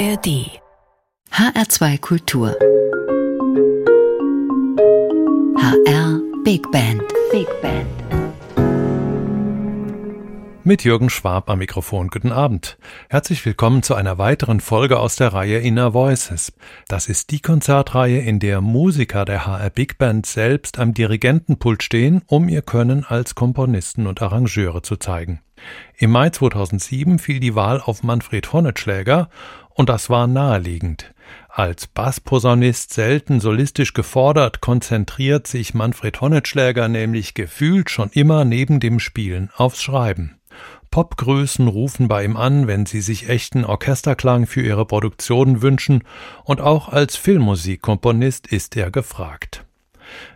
ARD HR2 Kultur. HR Big Band. Big Band mit Jürgen Schwab am Mikrofon. Guten Abend. Herzlich willkommen zu einer weiteren Folge aus der Reihe Inner Voices. Das ist die Konzertreihe, in der Musiker der HR Big Band selbst am Dirigentenpult stehen, um ihr Können als Komponisten und Arrangeure zu zeigen. Im Mai 2007 fiel die Wahl auf Manfred Hornetschläger und das war naheliegend. Als Bassposaunist selten solistisch gefordert, konzentriert sich Manfred Hornetschläger nämlich gefühlt schon immer neben dem Spielen aufs Schreiben. Popgrößen rufen bei ihm an, wenn sie sich echten Orchesterklang für ihre Produktionen wünschen, und auch als Filmmusikkomponist ist er gefragt.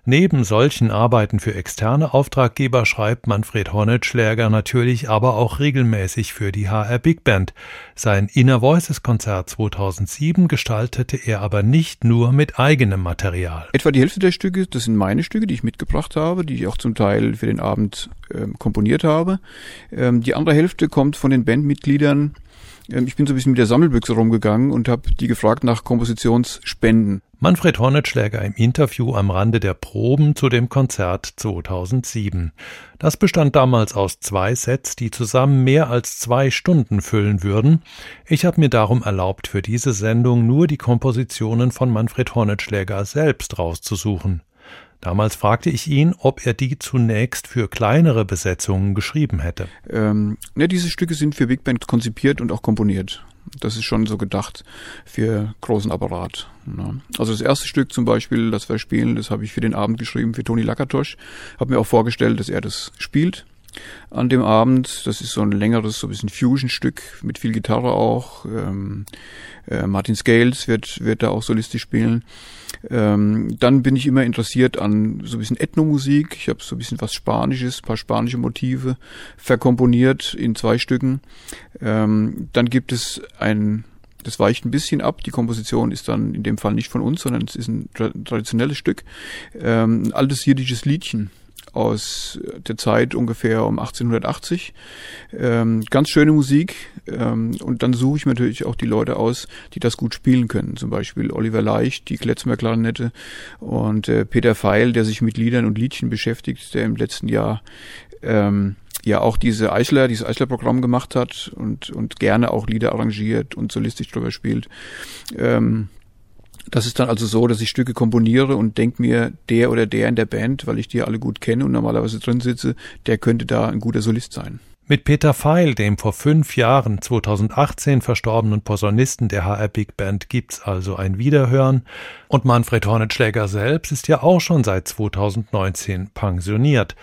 Neben solchen Arbeiten für externe Auftraggeber schreibt Manfred Hornetschläger natürlich aber auch regelmäßig für die HR Big Band. Sein Inner Voices Konzert 2007 gestaltete er aber nicht nur mit eigenem Material. Etwa die Hälfte der Stücke, das sind meine Stücke, die ich mitgebracht habe, die ich auch zum Teil für den Abend ähm, komponiert habe. Ähm, die andere Hälfte kommt von den Bandmitgliedern, ich bin so ein bisschen mit der Sammelbüchse rumgegangen und habe die gefragt nach Kompositionsspenden. Manfred Hornetschläger im Interview am Rande der Proben zu dem Konzert 2007. Das bestand damals aus zwei Sets, die zusammen mehr als zwei Stunden füllen würden. Ich habe mir darum erlaubt, für diese Sendung nur die Kompositionen von Manfred Hornetschläger selbst rauszusuchen. Damals fragte ich ihn, ob er die zunächst für kleinere Besetzungen geschrieben hätte. Ähm, ja, diese Stücke sind für Big Band konzipiert und auch komponiert. Das ist schon so gedacht für großen Apparat. Ne? Also das erste Stück zum Beispiel, das wir spielen, das habe ich für den Abend geschrieben für Toni Lakatosch. Habe mir auch vorgestellt, dass er das spielt an dem Abend. Das ist so ein längeres, so ein bisschen Fusion-Stück mit viel Gitarre auch. Ähm, äh, Martin Scales wird, wird da auch solistisch spielen. Ähm, dann bin ich immer interessiert an so ein bisschen Ethnomusik. Ich habe so ein bisschen was Spanisches, paar spanische Motive verkomponiert in zwei Stücken. Ähm, dann gibt es ein das weicht ein bisschen ab. Die Komposition ist dann in dem Fall nicht von uns, sondern es ist ein traditionelles Stück. Ähm, ein altes jiddisches Liedchen aus der Zeit ungefähr um 1880. Ähm, ganz schöne Musik. Ähm, und dann suche ich mir natürlich auch die Leute aus, die das gut spielen können. Zum Beispiel Oliver Leicht, die Kletzmer-Klarinette und äh, Peter Feil, der sich mit Liedern und Liedchen beschäftigt, der im letzten Jahr ähm, ja auch diese Eichler, dieses Eichler-Programm gemacht hat und, und gerne auch Lieder arrangiert und solistisch drüber spielt. Ähm, das ist dann also so, dass ich Stücke komponiere und denke mir, der oder der in der Band, weil ich die alle gut kenne und normalerweise drin sitze, der könnte da ein guter Solist sein. Mit Peter Feil, dem vor fünf Jahren 2018 verstorbenen Posaunisten der HR Big Band, gibt's also ein Wiederhören. Und Manfred Hornetschläger selbst ist ja auch schon seit 2019 pensioniert.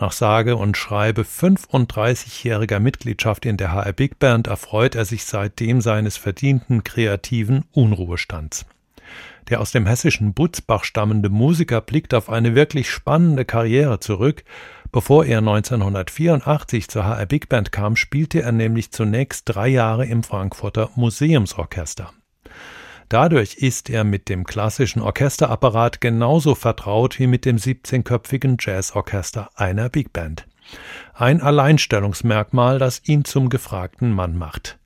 Nach sage und schreibe 35-jähriger Mitgliedschaft in der HR Big Band erfreut er sich seitdem seines verdienten kreativen Unruhestands. Der aus dem hessischen Butzbach stammende Musiker blickt auf eine wirklich spannende Karriere zurück. Bevor er 1984 zur HR Big Band kam, spielte er nämlich zunächst drei Jahre im Frankfurter Museumsorchester. Dadurch ist er mit dem klassischen Orchesterapparat genauso vertraut wie mit dem 17-köpfigen Jazzorchester einer Big Band. Ein Alleinstellungsmerkmal, das ihn zum gefragten Mann macht.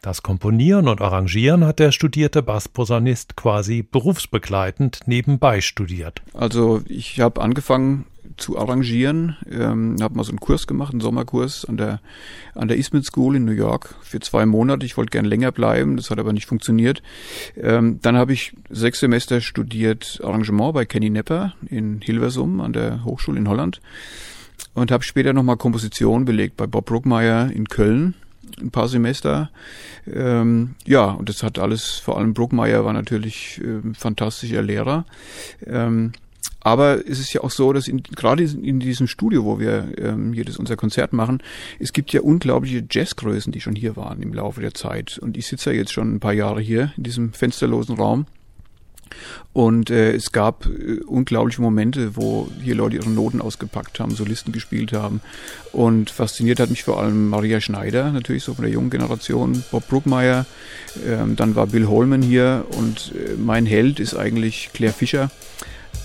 Das Komponieren und Arrangieren hat der studierte Bassposaunist quasi berufsbegleitend nebenbei studiert. Also ich habe angefangen zu arrangieren, ähm, habe mal so einen Kurs gemacht, einen Sommerkurs an der an der Eastman School in New York für zwei Monate. Ich wollte gern länger bleiben, das hat aber nicht funktioniert. Ähm, dann habe ich sechs Semester studiert Arrangement bei Kenny Nepper in Hilversum an der Hochschule in Holland und habe später nochmal Komposition belegt bei Bob Bruckmeyer in Köln ein paar Semester. Ähm, ja, und das hat alles, vor allem Bruckmeier war natürlich äh, fantastischer Lehrer. Ähm, aber es ist ja auch so, dass in, gerade in diesem Studio, wo wir ähm, jedes unser Konzert machen, es gibt ja unglaubliche Jazzgrößen, die schon hier waren im Laufe der Zeit. Und ich sitze ja jetzt schon ein paar Jahre hier in diesem fensterlosen Raum. Und äh, es gab äh, unglaubliche Momente, wo hier Leute ihre Noten ausgepackt haben, Solisten gespielt haben. Und fasziniert hat mich vor allem Maria Schneider, natürlich so von der jungen Generation, Bob Bruckmeier, ähm, dann war Bill Holman hier und äh, mein Held ist eigentlich Claire Fischer.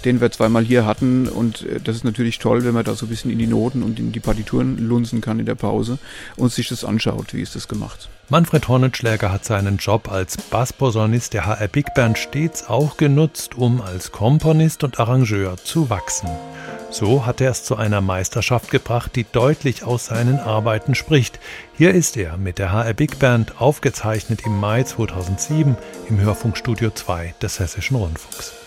Den wir zweimal hier hatten. Und äh, das ist natürlich toll, wenn man da so ein bisschen in die Noten und in die Partituren lunzen kann in der Pause und sich das anschaut, wie ist das gemacht. Manfred Hornetschläger hat seinen Job als Bassposaunist der HR Big Band stets auch genutzt, um als Komponist und Arrangeur zu wachsen. So hat er es zu einer Meisterschaft gebracht, die deutlich aus seinen Arbeiten spricht. Hier ist er mit der HR Big Band aufgezeichnet im Mai 2007 im Hörfunkstudio 2 des Hessischen Rundfunks.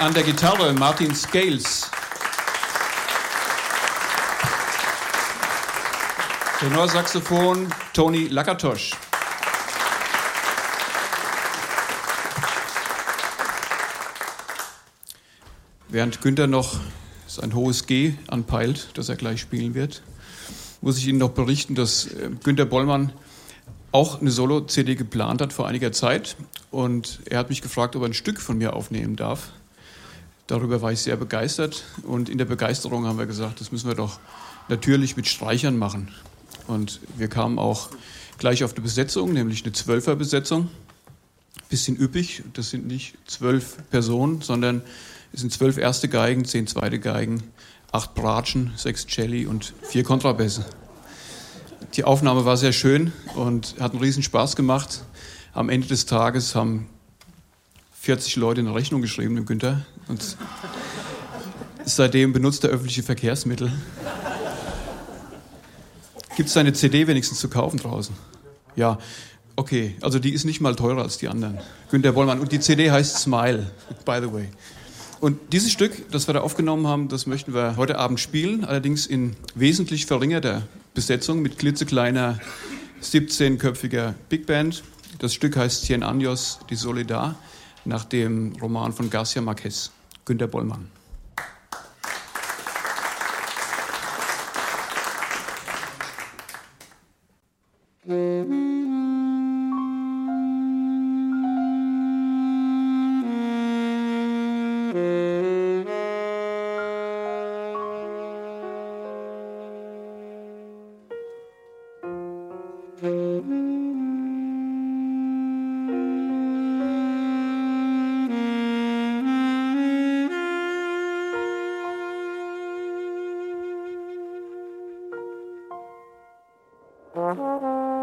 An der Gitarre Martin Scales. Tenorsaxophon Toni Lakatosch. Während Günther noch sein hohes G anpeilt, das er gleich spielen wird, muss ich Ihnen noch berichten, dass äh, Günther Bollmann auch eine Solo-CD geplant hat vor einiger Zeit. Und er hat mich gefragt, ob er ein Stück von mir aufnehmen darf. Darüber war ich sehr begeistert. Und in der Begeisterung haben wir gesagt, das müssen wir doch natürlich mit Streichern machen. Und wir kamen auch gleich auf eine Besetzung, nämlich eine Zwölferbesetzung. Bisschen üppig, das sind nicht zwölf Personen, sondern es sind zwölf erste Geigen, zehn zweite Geigen, acht Bratschen, sechs Celli und vier Kontrabässe. Die Aufnahme war sehr schön und hat einen riesen Spaß gemacht. Am Ende des Tages haben 40 Leute eine Rechnung geschrieben, dem Günther. Und seitdem benutzt er öffentliche Verkehrsmittel. Gibt es eine CD wenigstens zu kaufen draußen? Ja, okay. Also die ist nicht mal teurer als die anderen. Günter Bollmann. Und die CD heißt Smile, by the way. Und dieses Stück, das wir da aufgenommen haben, das möchten wir heute Abend spielen, allerdings in wesentlich verringerter Besetzung mit klitzekleiner 17-köpfiger Big Band. Das Stück heißt Cien Años die Soledad nach dem Roman von Garcia Marquez, Günter Bollmann. 嗯嗯嗯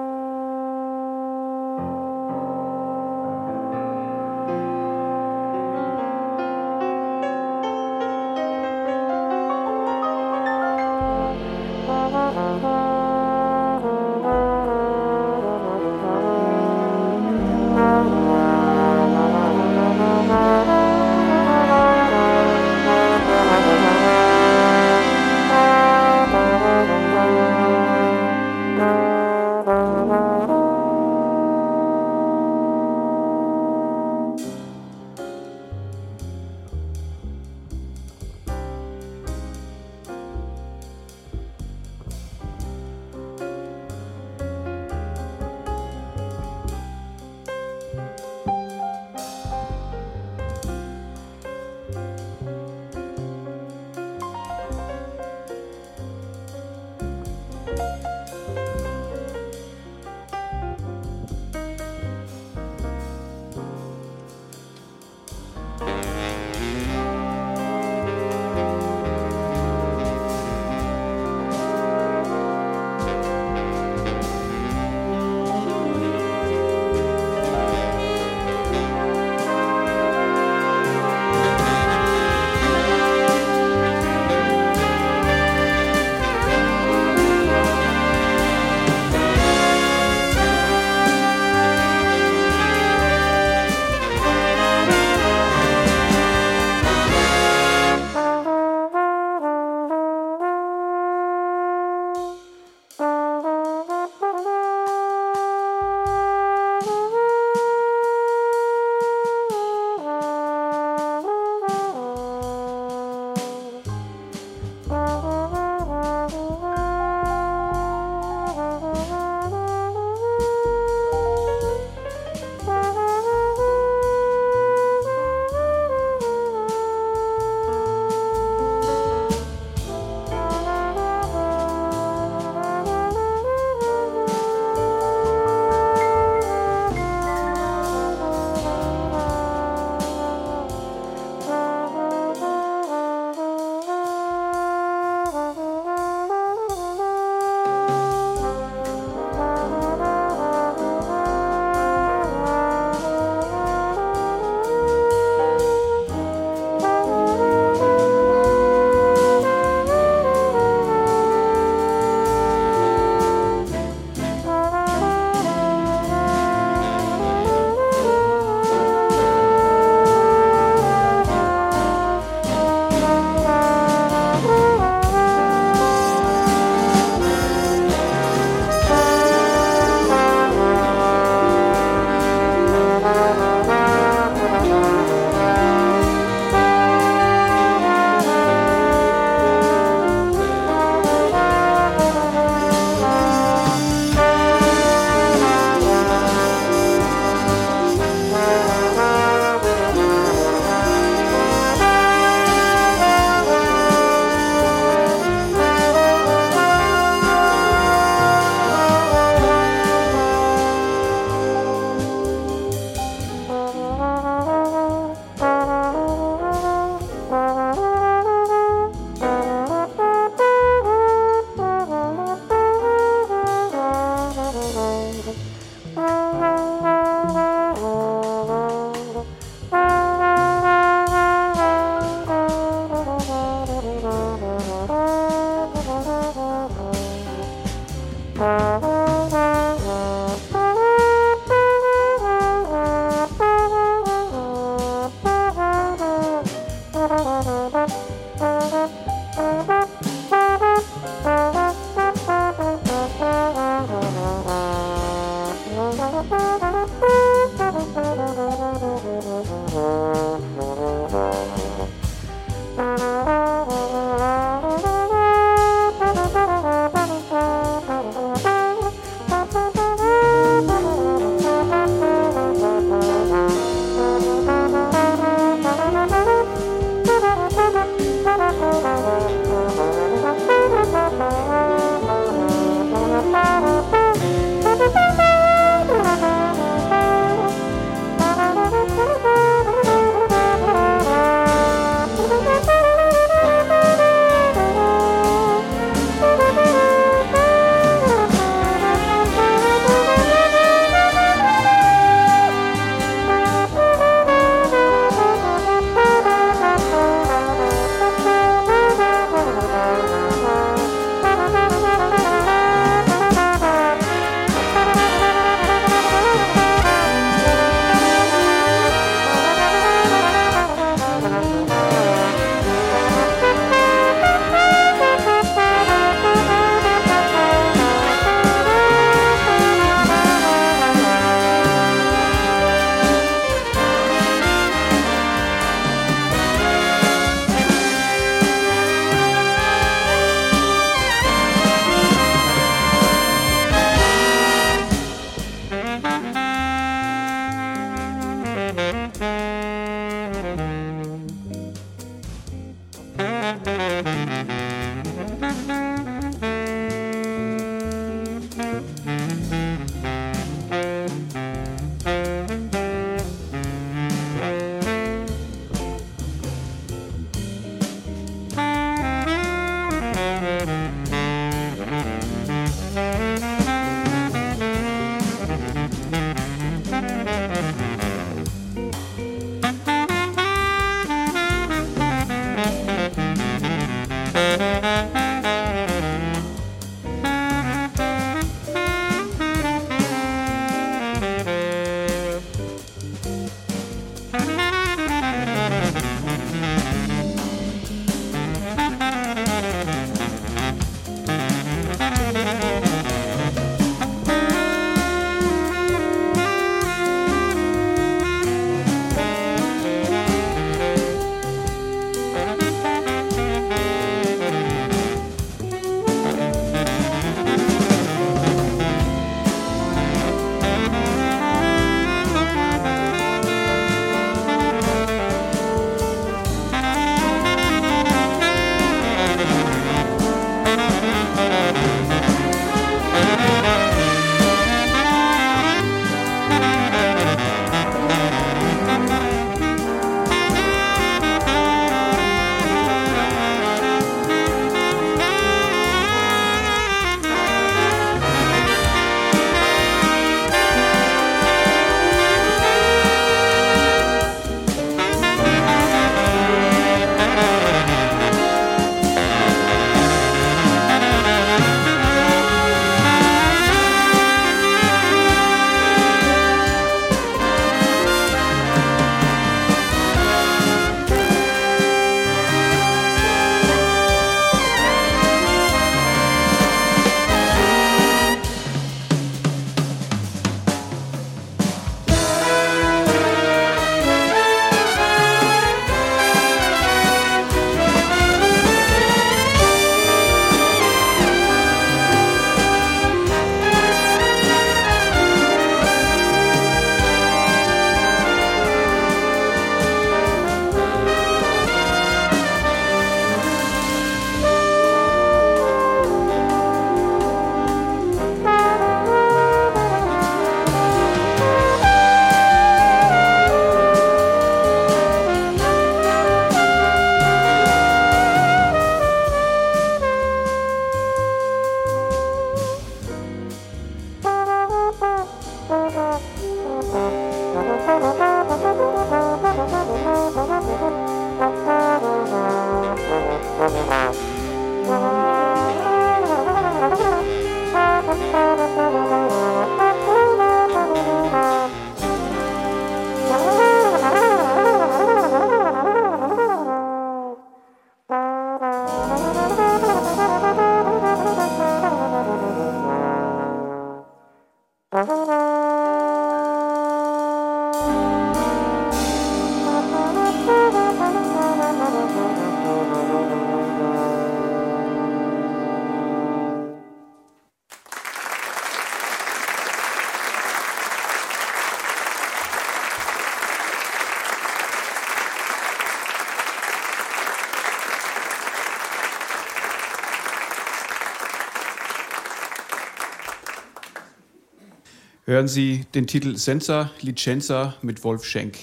hören Sie den Titel Senza Licenza mit Wolf Schenk.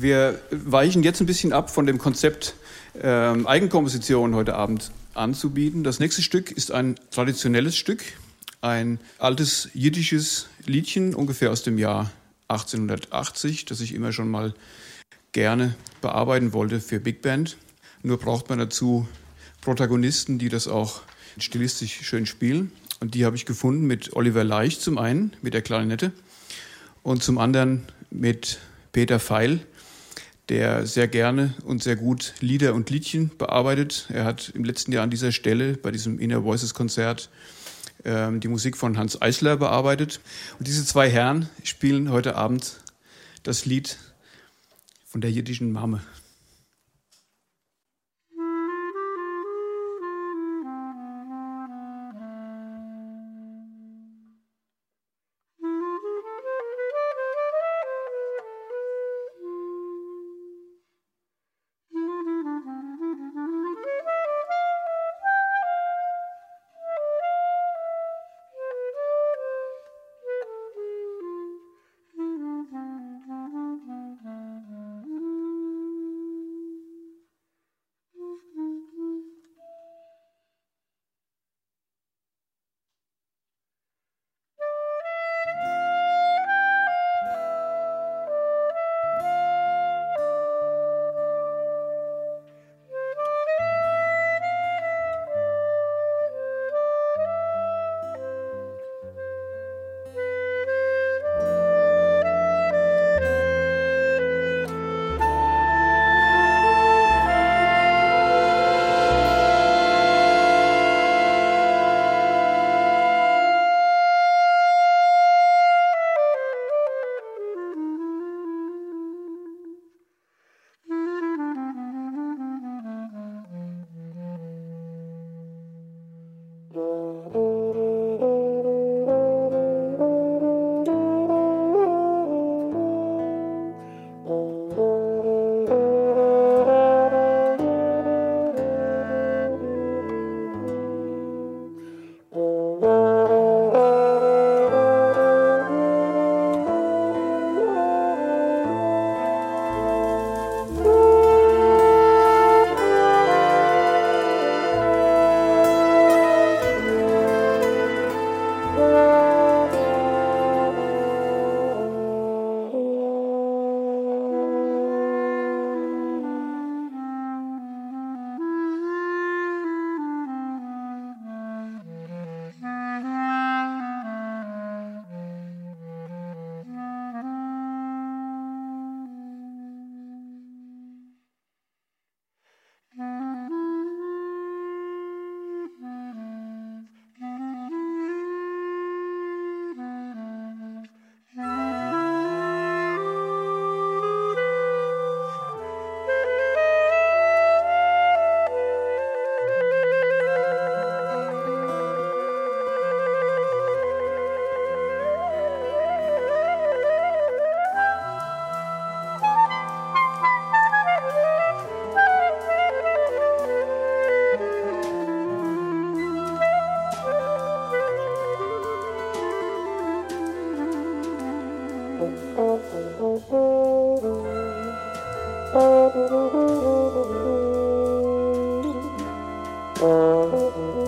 Wir weichen jetzt ein bisschen ab von dem Konzept ähm, Eigenkomposition heute Abend anzubieten. Das nächste Stück ist ein traditionelles Stück, ein altes jiddisches Liedchen, ungefähr aus dem Jahr 1880, das ich immer schon mal gerne bearbeiten wollte für Big Band. Nur braucht man dazu Protagonisten, die das auch stilistisch schön spielen. Und die habe ich gefunden mit Oliver Leicht zum einen, mit der Klarinette, und zum anderen mit Peter Feil, der sehr gerne und sehr gut Lieder und Liedchen bearbeitet. Er hat im letzten Jahr an dieser Stelle bei diesem Inner Voices Konzert ähm, die Musik von Hans Eisler bearbeitet. Und diese zwei Herren spielen heute Abend das Lied von der jiddischen Mame. 嗯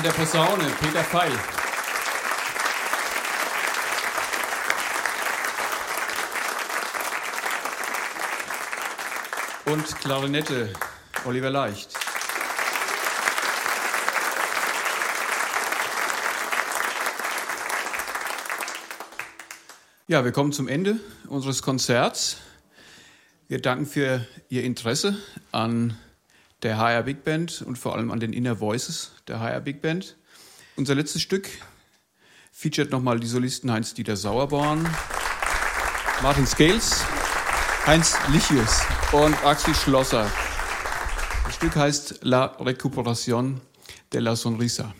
An der Posaune Peter Pfeil. Und Klarinette Oliver Leicht. Ja, wir kommen zum Ende unseres Konzerts. Wir danken für Ihr Interesse an der HR Big Band und vor allem an den Inner Voices der HR Big Band. Unser letztes Stück featuret nochmal die Solisten Heinz-Dieter Sauerborn, Martin Scales, Heinz Lichius und Axel Schlosser. Das Stück heißt La Recuperación de la Sonrisa.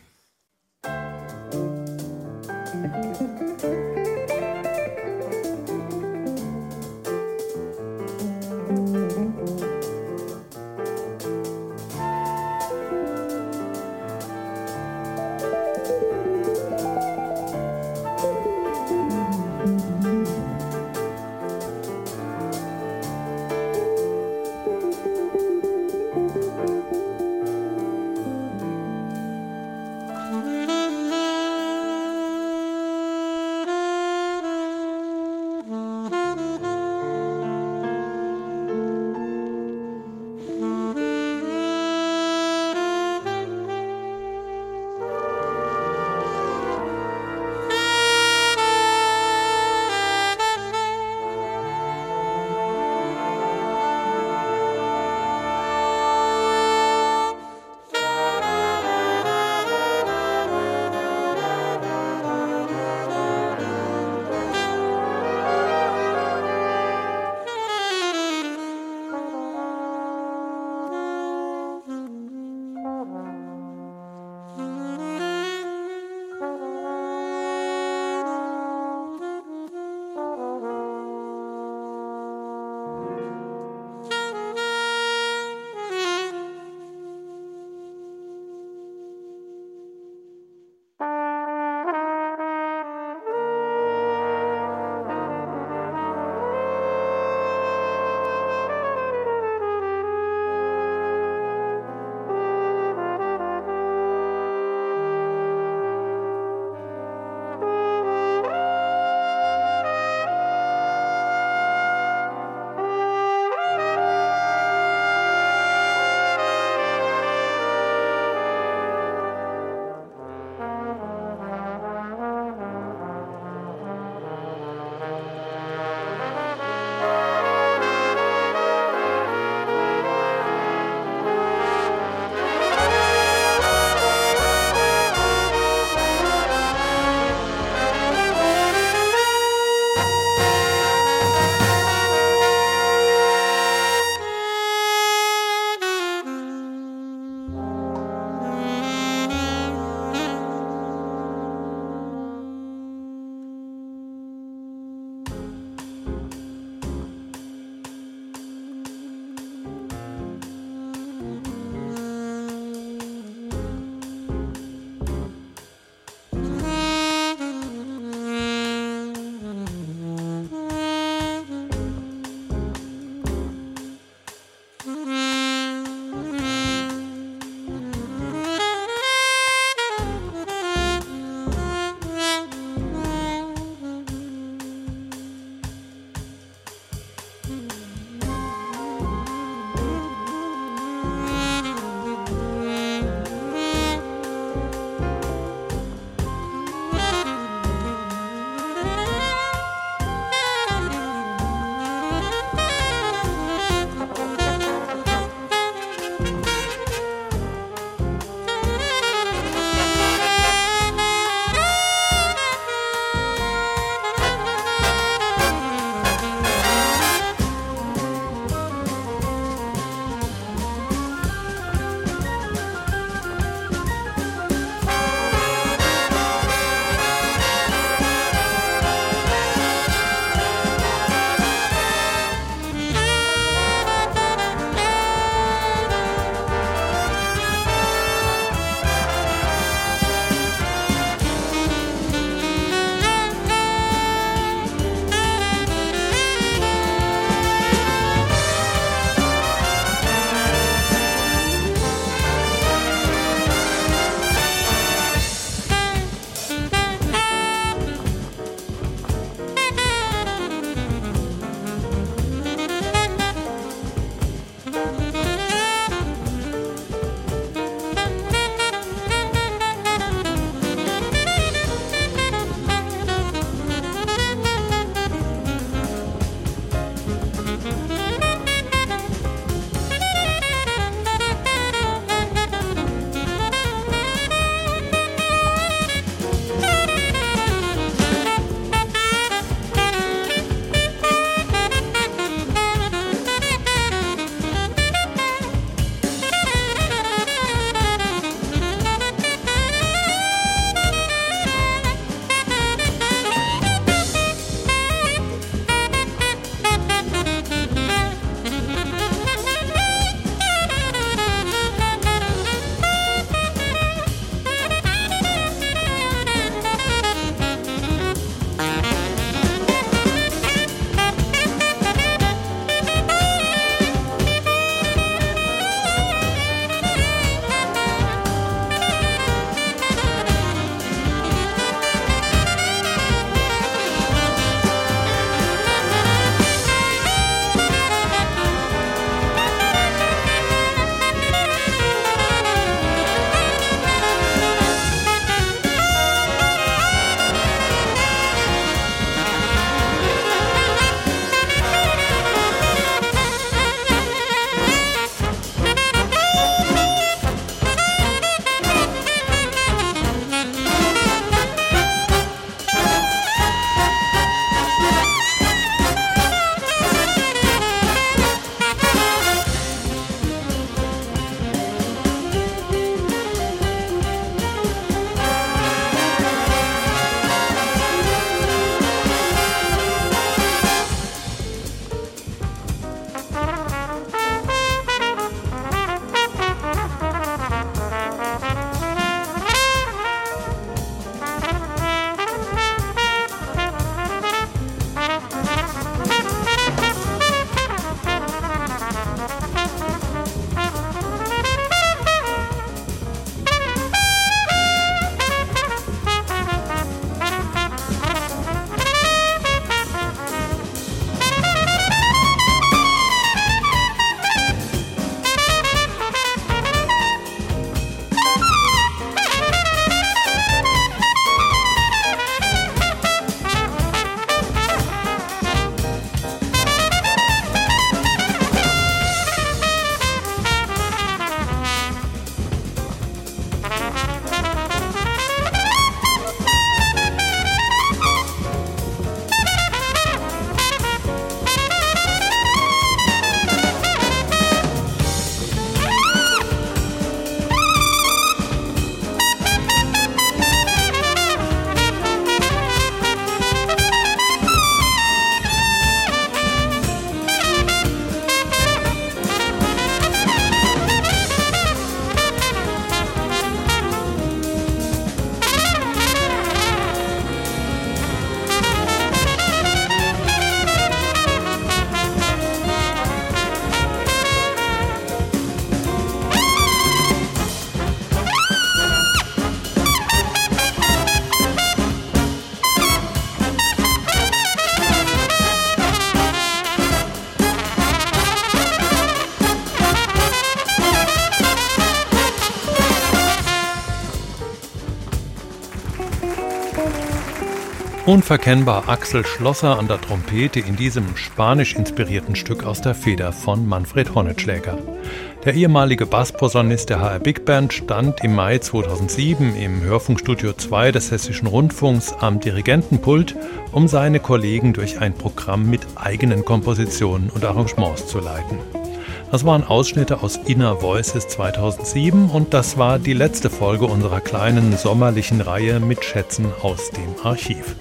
Unverkennbar Axel Schlosser an der Trompete in diesem spanisch inspirierten Stück aus der Feder von Manfred Hornetschläger. Der ehemalige Bassposaunist der HR Big Band stand im Mai 2007 im Hörfunkstudio 2 des Hessischen Rundfunks am Dirigentenpult, um seine Kollegen durch ein Programm mit eigenen Kompositionen und Arrangements zu leiten. Das waren Ausschnitte aus Inner Voices 2007 und das war die letzte Folge unserer kleinen sommerlichen Reihe mit Schätzen aus dem Archiv.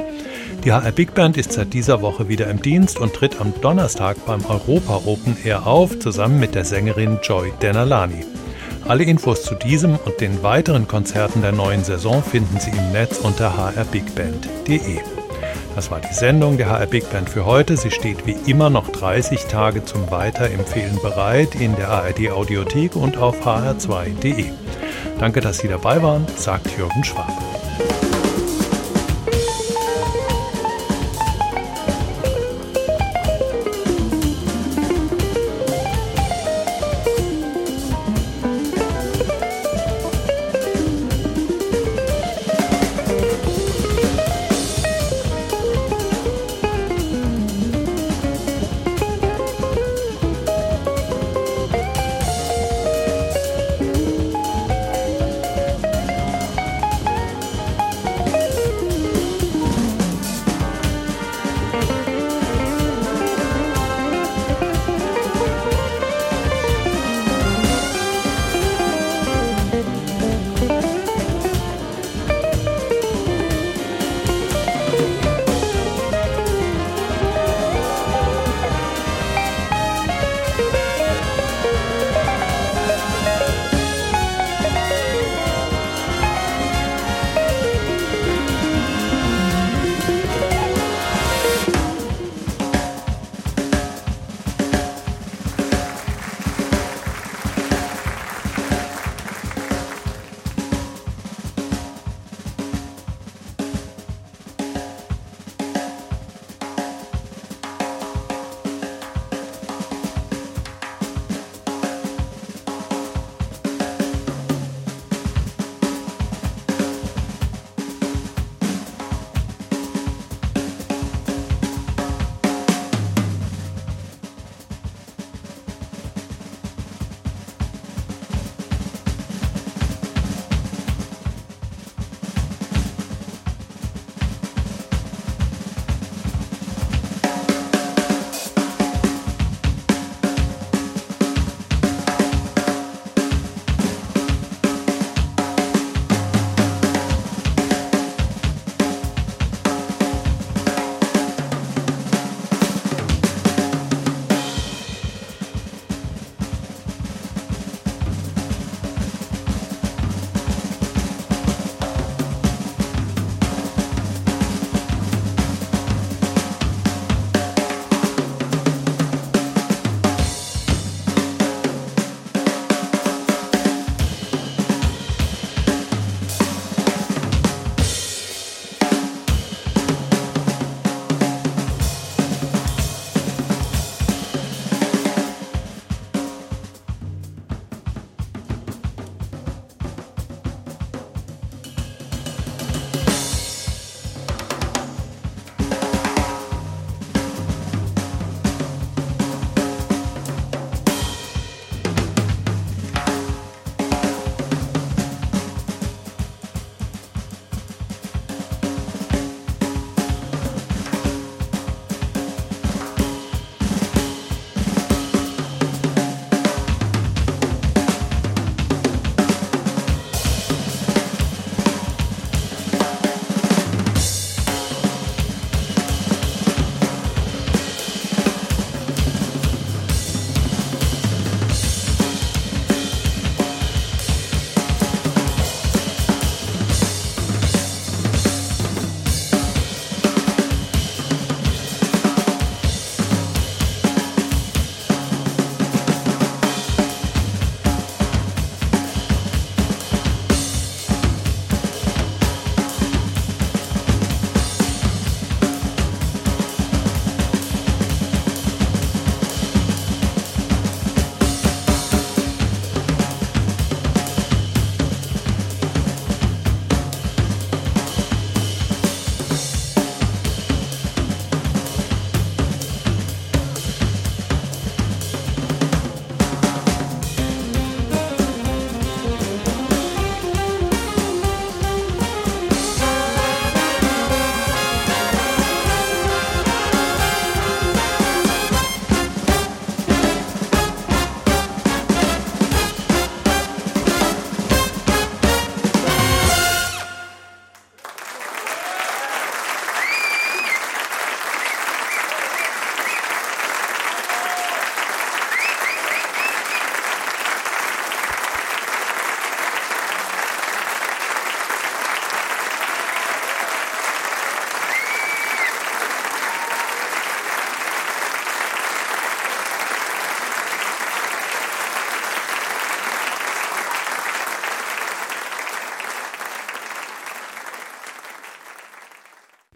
Die HR Big Band ist seit dieser Woche wieder im Dienst und tritt am Donnerstag beim Europa Open Air auf, zusammen mit der Sängerin Joy Denalani. Alle Infos zu diesem und den weiteren Konzerten der neuen Saison finden Sie im Netz unter hrbigband.de. Das war die Sendung der HR Big Band für heute. Sie steht wie immer noch 30 Tage zum Weiterempfehlen bereit in der ARD Audiothek und auf hr2.de. Danke, dass Sie dabei waren, sagt Jürgen Schwab.